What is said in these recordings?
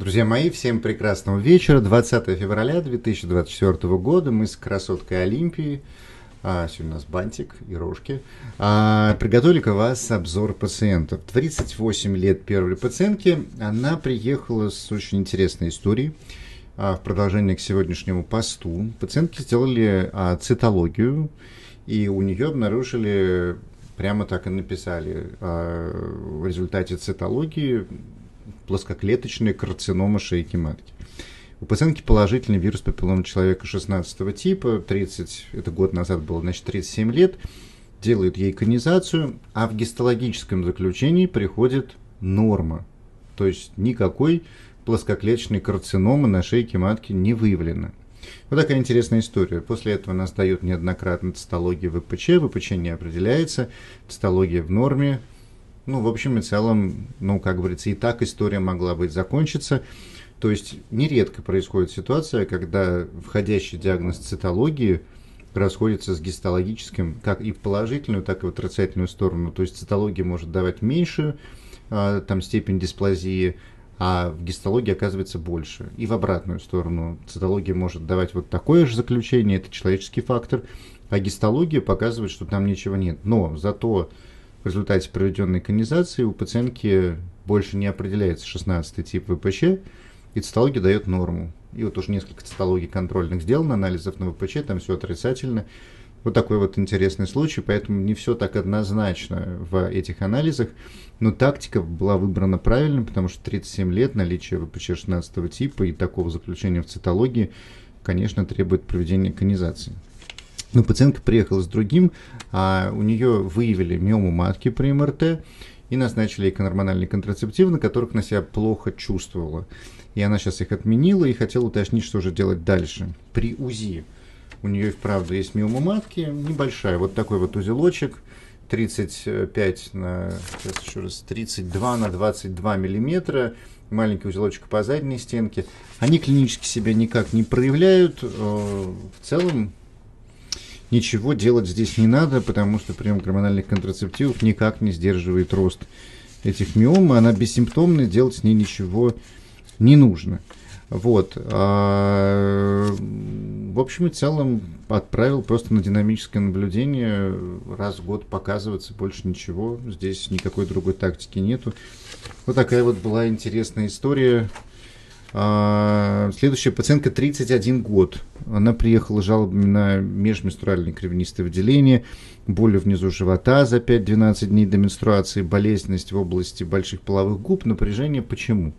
Друзья мои, всем прекрасного вечера. 20 февраля 2024 года мы с красоткой Олимпии, а, сегодня у нас бантик и рожки, а, приготовили к вас обзор пациентов. 38 лет первой пациентки. Она приехала с очень интересной историей. А, в продолжение к сегодняшнему посту пациентки сделали а, цитологию, и у нее обнаружили прямо так и написали. А, в результате цитологии плоскоклеточная карцинома шейки матки. У пациентки положительный вирус папиллома человека 16 типа, 30, это год назад было, значит, 37 лет, делают ей конизацию, а в гистологическом заключении приходит норма. То есть никакой плоскоклеточной карциномы на шейке матки не выявлено. Вот такая интересная история. После этого нас дают неоднократно цитология ВПЧ, ВПЧ не определяется, цитология в норме, ну, в общем и целом, ну, как говорится, и так история могла быть закончиться. То есть нередко происходит ситуация, когда входящий диагноз цитологии расходится с гистологическим как и в положительную, так и в отрицательную сторону. То есть цитология может давать меньшую а, там, степень дисплазии, а в гистологии оказывается больше. И в обратную сторону. Цитология может давать вот такое же заключение, это человеческий фактор, а гистология показывает, что там ничего нет. Но зато в результате проведенной конизации у пациентки больше не определяется 16 тип ВПЧ, и цитология дает норму. И вот уже несколько цитологий контрольных сделано, анализов на ВПЧ, там все отрицательно. Вот такой вот интересный случай, поэтому не все так однозначно в этих анализах, но тактика была выбрана правильно, потому что 37 лет наличие ВПЧ 16 типа и такого заключения в цитологии, конечно, требует проведения конизации. Но пациентка приехала с другим, а у нее выявили миому матки при МРТ и назначили ей гормональные контрацептивы, на которых она себя плохо чувствовала. И она сейчас их отменила и хотела уточнить, что же делать дальше. При УЗИ у нее и вправду есть миома матки, небольшая, вот такой вот узелочек, 35 на, сейчас еще раз, 32 на 22 миллиметра, маленький узелочек по задней стенке. Они клинически себя никак не проявляют. Э, в целом ничего делать здесь не надо, потому что прием гормональных контрацептивов никак не сдерживает рост этих миом, она бессимптомная, делать с ней ничего не нужно. Вот. А, в общем и целом отправил просто на динамическое наблюдение, раз в год показываться, больше ничего, здесь никакой другой тактики нету. Вот такая вот была интересная история. А, следующая пациентка 31 год. Она приехала жалобами на межменструальное кровянистое выделение, боли внизу живота за 5-12 дней до менструации, болезненность в области больших половых губ, напряжение. Почему?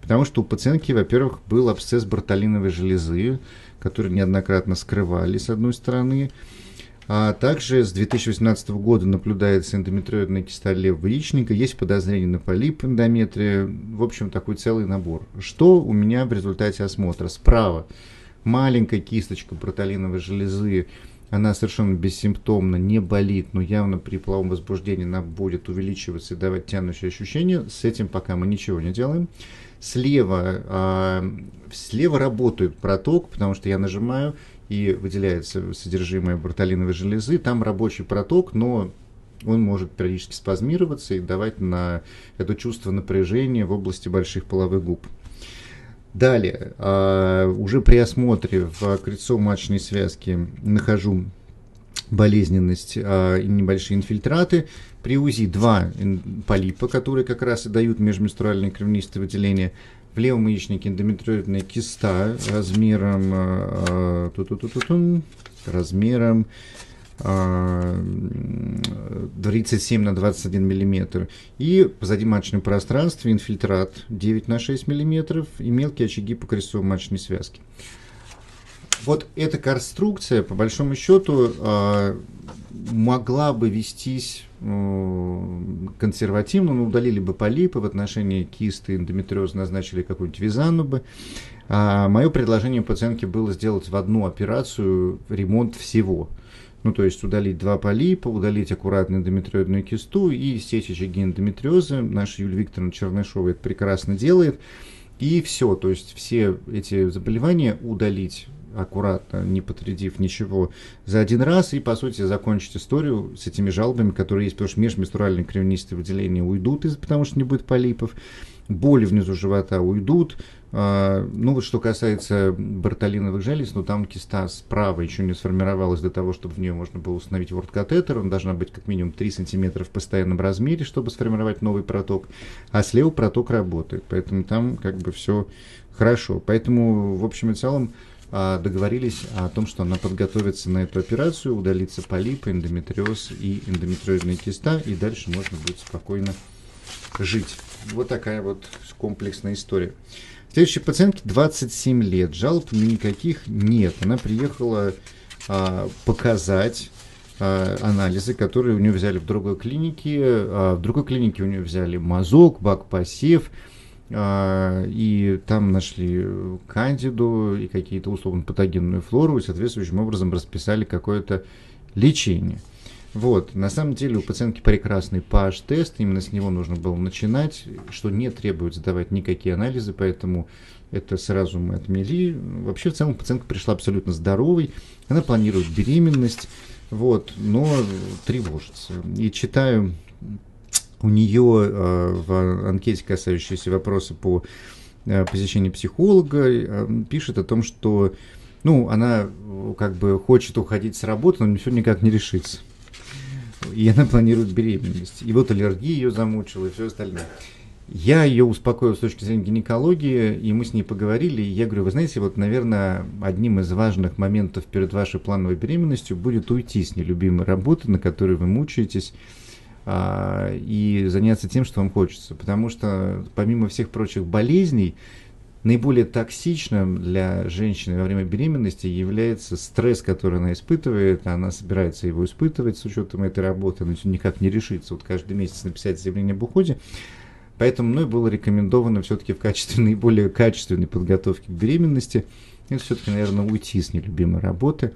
Потому что у пациентки, во-первых, был абсцесс бартолиновой железы, который неоднократно скрывали с одной стороны, а также с 2018 года наблюдается эндометриозная киста левого яичника, есть подозрение на полип эндометрия, в общем, такой целый набор. Что у меня в результате осмотра? Справа маленькая кисточка протолиновой железы, она совершенно бессимптомно, не болит, но явно при половом возбуждении она будет увеличиваться и давать тянущее ощущение. С этим пока мы ничего не делаем. Слева, э, слева работает проток, потому что я нажимаю, и выделяется содержимое бартолиновой железы. Там рабочий проток, но он может периодически спазмироваться и давать на это чувство напряжения в области больших половых губ. Далее, а, уже при осмотре в крестцово-маточной связке нахожу болезненность а, и небольшие инфильтраты. При УЗИ два полипа, которые как раз и дают межменструальное кровянистое выделение. В левом яичнике эндометриозная киста размером, -ту, размером 37 на 21 миллиметр. И позади маточное пространство инфильтрат 9 на 6 миллиметров и мелкие очаги по крестцово-маточной связке. Вот эта конструкция, по большому счету, э, могла бы вестись э, консервативно, но удалили бы полипы в отношении кисты, эндометриоза назначили какую-нибудь визану бы. А мое предложение пациентке было сделать в одну операцию ремонт всего. Ну, то есть удалить два полипа, удалить аккуратно эндометриозную кисту и сечь очаги эндометриоза. Наша Юлия Викторовна Чернышова это прекрасно делает. И все, то есть все эти заболевания удалить аккуратно, не потрядив ничего, за один раз и, по сути, закончить историю с этими жалобами, которые есть, потому что межменструальные кровянистые выделения уйдут, из потому что не будет полипов, боли внизу живота уйдут. А, ну вот что касается бартолиновых желез, ну там киста справа еще не сформировалась для того, чтобы в нее можно было установить ворд-катетер. Он должна быть как минимум 3 сантиметра в постоянном размере, чтобы сформировать новый проток. А слева проток работает, поэтому там как бы все хорошо. Поэтому в общем и целом а, договорились о том, что она подготовится на эту операцию, удалится полип, эндометриоз и эндометриозная киста, и дальше можно будет спокойно жить. Вот такая вот комплексная история. Следующей пациентке 27 лет, жалоб никаких нет. Она приехала а, показать а, анализы, которые у нее взяли в другой клинике. А, в другой клинике у нее взяли мазок, бак посев, а, и там нашли кандиду и какие-то условно патогенную флору, и соответствующим образом расписали какое-то лечение. Вот, на самом деле у пациентки прекрасный PH-тест, именно с него нужно было начинать, что не требует сдавать никакие анализы, поэтому это сразу мы отмели. Вообще, в целом, пациентка пришла абсолютно здоровой, она планирует беременность, вот, но тревожится. И читаю у нее э, в анкете, касающейся вопроса по э, посещению психолога, э, пишет о том, что ну, она как бы хочет уходить с работы, но все никак не решится. И она планирует беременность. И вот аллергия ее замучила, и все остальное. Я ее успокоил с точки зрения гинекологии, и мы с ней поговорили. И я говорю, вы знаете, вот, наверное, одним из важных моментов перед вашей плановой беременностью будет уйти с нелюбимой работы, на которой вы мучаетесь, а, и заняться тем, что вам хочется. Потому что помимо всех прочих болезней, наиболее токсичным для женщины во время беременности является стресс, который она испытывает. Она собирается его испытывать с учетом этой работы, но никак не решится вот каждый месяц написать заявление об уходе. Поэтому мной было рекомендовано все-таки в качестве наиболее качественной подготовки к беременности, это все-таки, наверное, уйти с нелюбимой работы,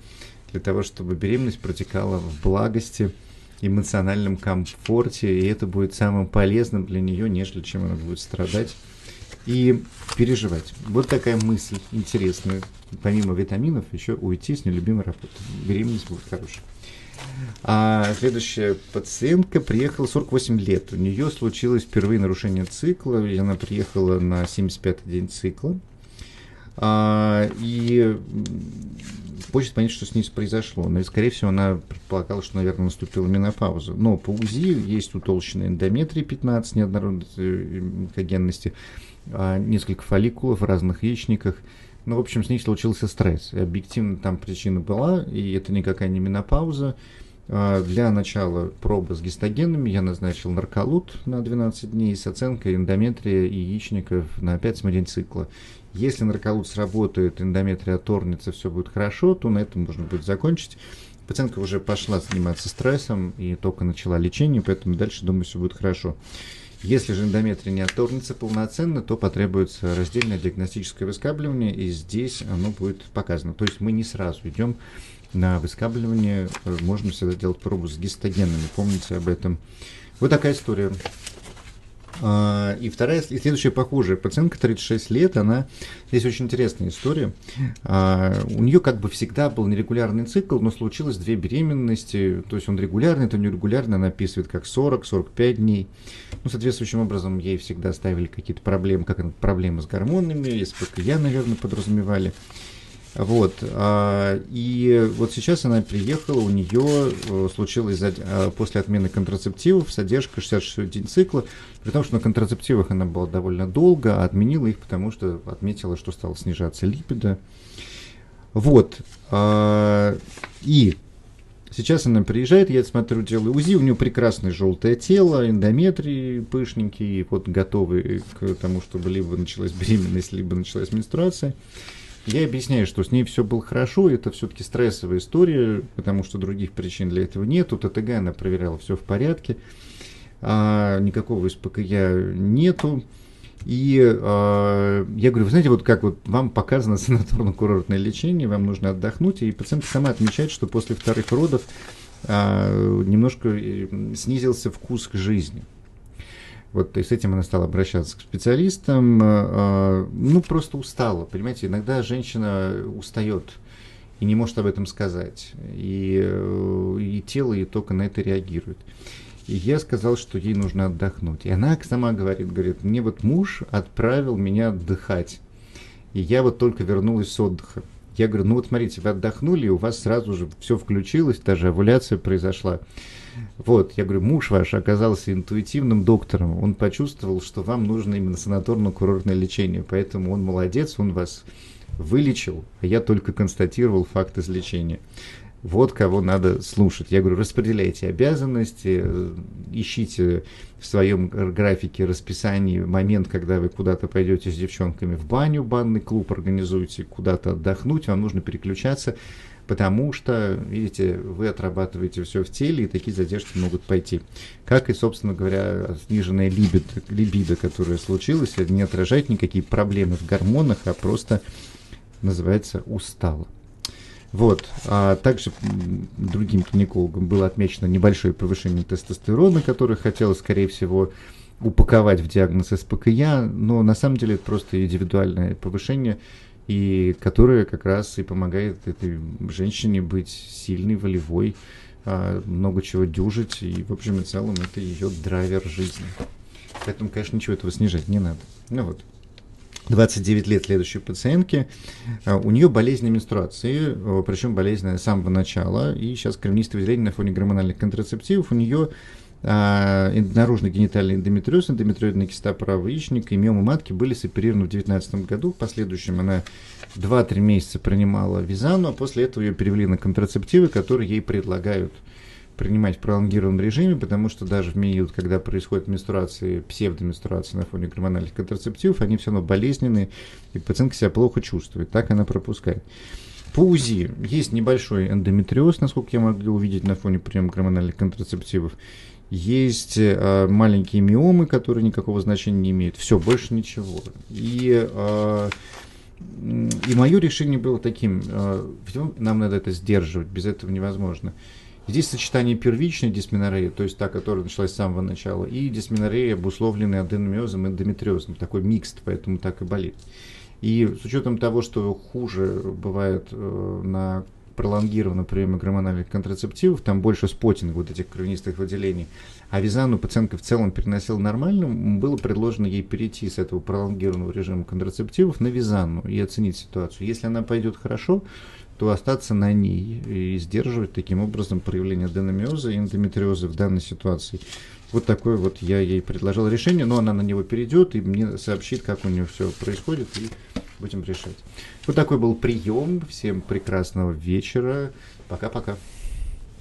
для того, чтобы беременность протекала в благости, эмоциональном комфорте, и это будет самым полезным для нее, нежели чем она будет страдать и переживать. Вот такая мысль интересная. Помимо витаминов, еще уйти с нелюбимой работы. Беременность будет хорошая. А следующая пациентка приехала 48 лет. У нее случилось впервые нарушение цикла, и она приехала на 75-й день цикла. А, и хочет понять, что с ней произошло. Но, скорее всего, она предполагала, что, наверное, наступила менопауза. Но по УЗИ есть утолщенная эндометрия 15 неоднородной э, когенности, а, несколько фолликулов в разных яичниках. Ну, в общем, с ней случился стресс. И объективно там причина была, и это никакая не менопауза. А, для начала пробы с гистогенами я назначил нарколут на 12 дней с оценкой эндометрия и яичников на 5 день цикла. Если нарколут сработает, эндометрия оторнется, все будет хорошо, то на этом можно будет закончить. Пациентка уже пошла заниматься стрессом и только начала лечение, поэтому дальше, думаю, все будет хорошо. Если же эндометрия не оторнется полноценно, то потребуется раздельное диагностическое выскабливание, и здесь оно будет показано. То есть мы не сразу идем на выскабливание, можно всегда делать пробу с гистогенами, помните об этом. Вот такая история. А, и вторая, и следующая похожая пациентка, 36 лет, она, здесь очень интересная история. А, у нее как бы всегда был нерегулярный цикл, но случилось две беременности, то есть он регулярный, это нерегулярный, она описывает как 40-45 дней. Ну, соответствующим образом ей всегда ставили какие-то проблемы, как проблемы с гормонами, СПКЯ, наверное, подразумевали. Вот. А, и вот сейчас она приехала, у нее э, случилось а, после отмены контрацептивов задержка 66 день цикла, при том, что на контрацептивах она была довольно долго, а отменила их, потому что отметила, что стала снижаться липида. Вот. А, и сейчас она приезжает, я смотрю, делаю УЗИ, у нее прекрасное желтое тело, эндометрий пышненький, вот готовый к тому, чтобы либо началась беременность, либо началась менструация. Я объясняю, что с ней все было хорошо, это все-таки стрессовая история, потому что других причин для этого нет. У ТТГ она проверяла, все в порядке, а, никакого СПКЯ нету. И э, я говорю, вы знаете, вот как вот вам показано санаторно-курортное лечение, вам нужно отдохнуть, и пациентка сама отмечает, что после вторых родов э, немножко снизился вкус к жизни. Вот и с этим она стала обращаться к специалистам. Э, э, ну, просто устала. Понимаете, иногда женщина устает и не может об этом сказать. И, э, и тело и только на это реагирует. И я сказал, что ей нужно отдохнуть. И она сама говорит, говорит, мне вот муж отправил меня отдыхать. И я вот только вернулась с отдыха. Я говорю, ну вот смотрите, вы отдохнули, и у вас сразу же все включилось, даже овуляция произошла. Вот, я говорю, муж ваш оказался интуитивным доктором, он почувствовал, что вам нужно именно санаторно-курортное лечение, поэтому он молодец, он вас вылечил, а я только констатировал факт излечения вот кого надо слушать. Я говорю, распределяйте обязанности, э, ищите в своем графике, расписании момент, когда вы куда-то пойдете с девчонками в баню, банный клуб организуете, куда-то отдохнуть, вам нужно переключаться, потому что, видите, вы отрабатываете все в теле, и такие задержки могут пойти. Как и, собственно говоря, сниженная либидо, либидо которая случилась, не отражает никакие проблемы в гормонах, а просто называется устало. Вот. А также другим гинекологам было отмечено небольшое повышение тестостерона, которое хотелось, скорее всего, упаковать в диагноз СПКЯ, но на самом деле это просто индивидуальное повышение, и которое как раз и помогает этой женщине быть сильной, волевой, а, много чего дюжить, и в общем и целом это ее драйвер жизни. Поэтому, конечно, ничего этого снижать не надо. Ну вот. 29 лет следующей пациентке, а, у нее болезнь менструации, а, причем болезнь с самого начала, и сейчас кровянистое выделение на фоне гормональных контрацептивов, у нее а, наружный генитальный эндометриоз, эндометриоидная киста правого яичника и миома матки были соперированы в 2019 году. В последующем она 2-3 месяца принимала визану, а после этого ее перевели на контрацептивы, которые ей предлагают принимать в пролонгированном режиме, потому что даже в период, когда происходит менструации, псевдоменструации на фоне гормональных контрацептивов, они все равно болезненные, и пациентка себя плохо чувствует, так она пропускает. По УЗИ есть небольшой эндометриоз, насколько я могу увидеть на фоне приема гормональных контрацептивов. Есть э, маленькие миомы, которые никакого значения не имеют. Все, больше ничего. И, э, и мое решение было таким, э, нам надо это сдерживать, без этого невозможно. Здесь сочетание первичной дисменореи, то есть та, которая началась с самого начала, и дисменореи, обусловленные аденомиозом и эндометриозом. Такой микс, поэтому так и болит. И с учетом того, что хуже бывает э, на пролонгированном приеме гормональных контрацептивов, там больше спотинг вот этих кровянистых выделений, а визану пациентка в целом переносила нормально, было предложено ей перейти с этого пролонгированного режима контрацептивов на визану и оценить ситуацию. Если она пойдет хорошо, то остаться на ней и сдерживать таким образом проявление аденомиоза и эндометриоза в данной ситуации. Вот такое вот я ей предложил решение, но она на него перейдет и мне сообщит, как у нее все происходит, и будем решать. Вот такой был прием. Всем прекрасного вечера. Пока-пока.